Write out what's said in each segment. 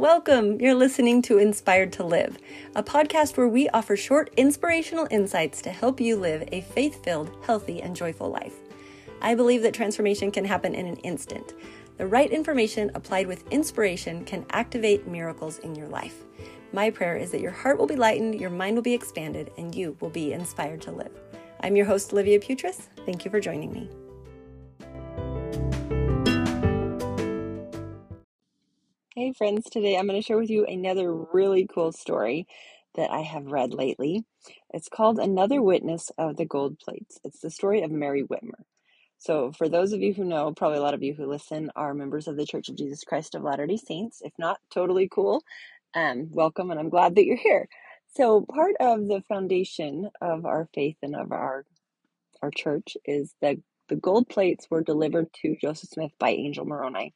Welcome! You're listening to Inspired to Live, a podcast where we offer short, inspirational insights to help you live a faith filled, healthy, and joyful life. I believe that transformation can happen in an instant. The right information applied with inspiration can activate miracles in your life. My prayer is that your heart will be lightened, your mind will be expanded, and you will be inspired to live. I'm your host, Olivia Putris. Thank you for joining me. Hey, friends, today I'm going to share with you another really cool story that I have read lately. It's called Another Witness of the Gold Plates. It's the story of Mary Whitmer. So, for those of you who know, probably a lot of you who listen are members of the Church of Jesus Christ of Latter day Saints. If not, totally cool. Um, welcome, and I'm glad that you're here. So, part of the foundation of our faith and of our our church is that the gold plates were delivered to Joseph Smith by Angel Moroni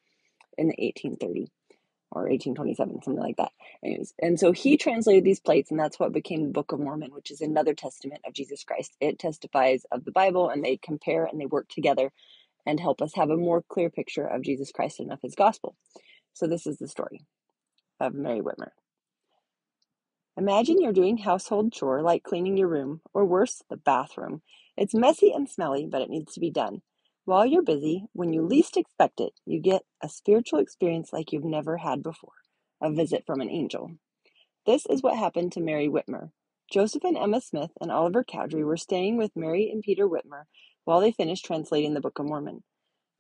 in the 1830 or 1827, something like that. Anyways, and so he translated these plates, and that's what became the Book of Mormon, which is another testament of Jesus Christ. It testifies of the Bible, and they compare and they work together and help us have a more clear picture of Jesus Christ and of his gospel. So, this is the story of Mary Whitmer. Imagine you're doing household chore like cleaning your room, or worse, the bathroom. It's messy and smelly, but it needs to be done. While you're busy, when you least expect it, you get a spiritual experience like you've never had before a visit from an angel. This is what happened to Mary Whitmer. Joseph and Emma Smith and Oliver Cowdery were staying with Mary and Peter Whitmer while they finished translating the Book of Mormon.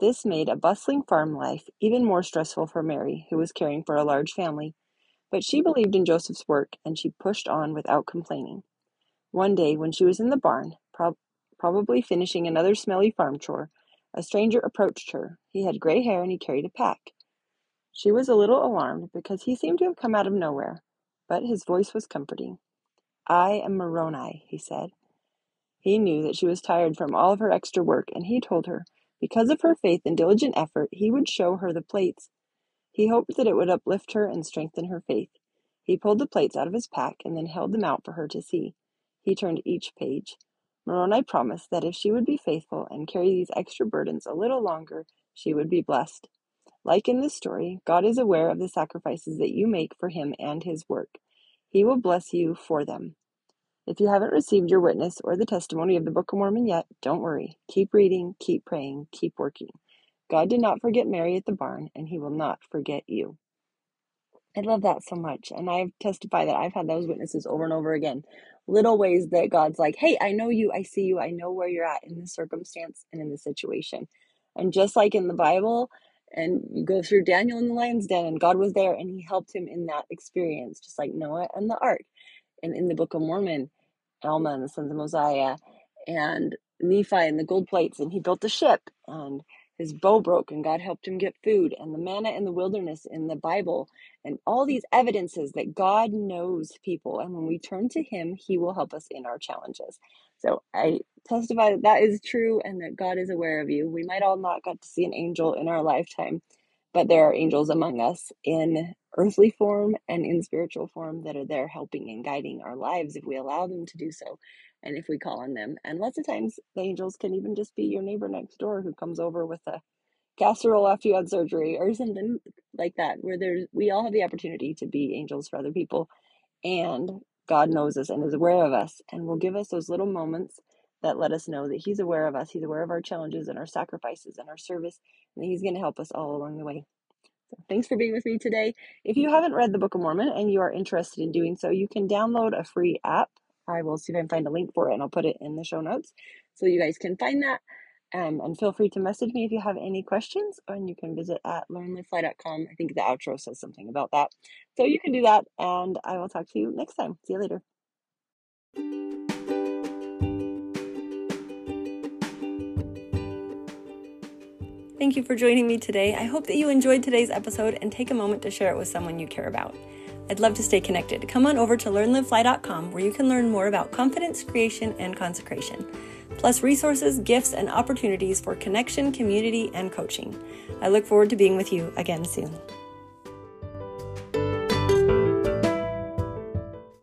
This made a bustling farm life even more stressful for Mary, who was caring for a large family. But she believed in Joseph's work and she pushed on without complaining. One day, when she was in the barn, prob- probably finishing another smelly farm chore, a stranger approached her. He had gray hair and he carried a pack. She was a little alarmed because he seemed to have come out of nowhere, but his voice was comforting. I am Moroni, he said. He knew that she was tired from all of her extra work, and he told her, because of her faith and diligent effort, he would show her the plates. He hoped that it would uplift her and strengthen her faith. He pulled the plates out of his pack and then held them out for her to see. He turned each page. Moroni promised that if she would be faithful and carry these extra burdens a little longer, she would be blessed. Like in this story, God is aware of the sacrifices that you make for Him and His work. He will bless you for them. If you haven't received your witness or the testimony of the Book of Mormon yet, don't worry. Keep reading, keep praying, keep working. God did not forget Mary at the barn, and He will not forget you. I love that so much. And I testify that I've had those witnesses over and over again. Little ways that God's like, hey, I know you, I see you, I know where you're at in this circumstance and in this situation. And just like in the Bible, and you go through Daniel in the lion's den, and God was there and he helped him in that experience, just like Noah and the ark. And in the Book of Mormon, Alma and the sons of Mosiah, and Nephi and the gold plates, and he built the ship. And his bow broke and God helped him get food, and the manna in the wilderness in the Bible, and all these evidences that God knows people. And when we turn to Him, He will help us in our challenges. So I testify that that is true and that God is aware of you. We might all not get to see an angel in our lifetime, but there are angels among us in earthly form and in spiritual form that are there helping and guiding our lives if we allow them to do so and if we call on them. And lots of times the angels can even just be your neighbor next door who comes over with a casserole after you had surgery or something like that, where there's we all have the opportunity to be angels for other people. And God knows us and is aware of us and will give us those little moments that let us know that He's aware of us. He's aware of our challenges and our sacrifices and our service, and He's going to help us all along the way. So thanks for being with me today. If you haven't read the Book of Mormon and you are interested in doing so, you can download a free app I will see if I can find a link for it and I'll put it in the show notes so you guys can find that. Um, and feel free to message me if you have any questions, and you can visit at learnlivefly.com. I think the outro says something about that. So you can do that, and I will talk to you next time. See you later. Thank you for joining me today. I hope that you enjoyed today's episode and take a moment to share it with someone you care about. I'd love to stay connected. Come on over to learnlivefly.com where you can learn more about confidence, creation, and consecration, plus resources, gifts, and opportunities for connection, community, and coaching. I look forward to being with you again soon.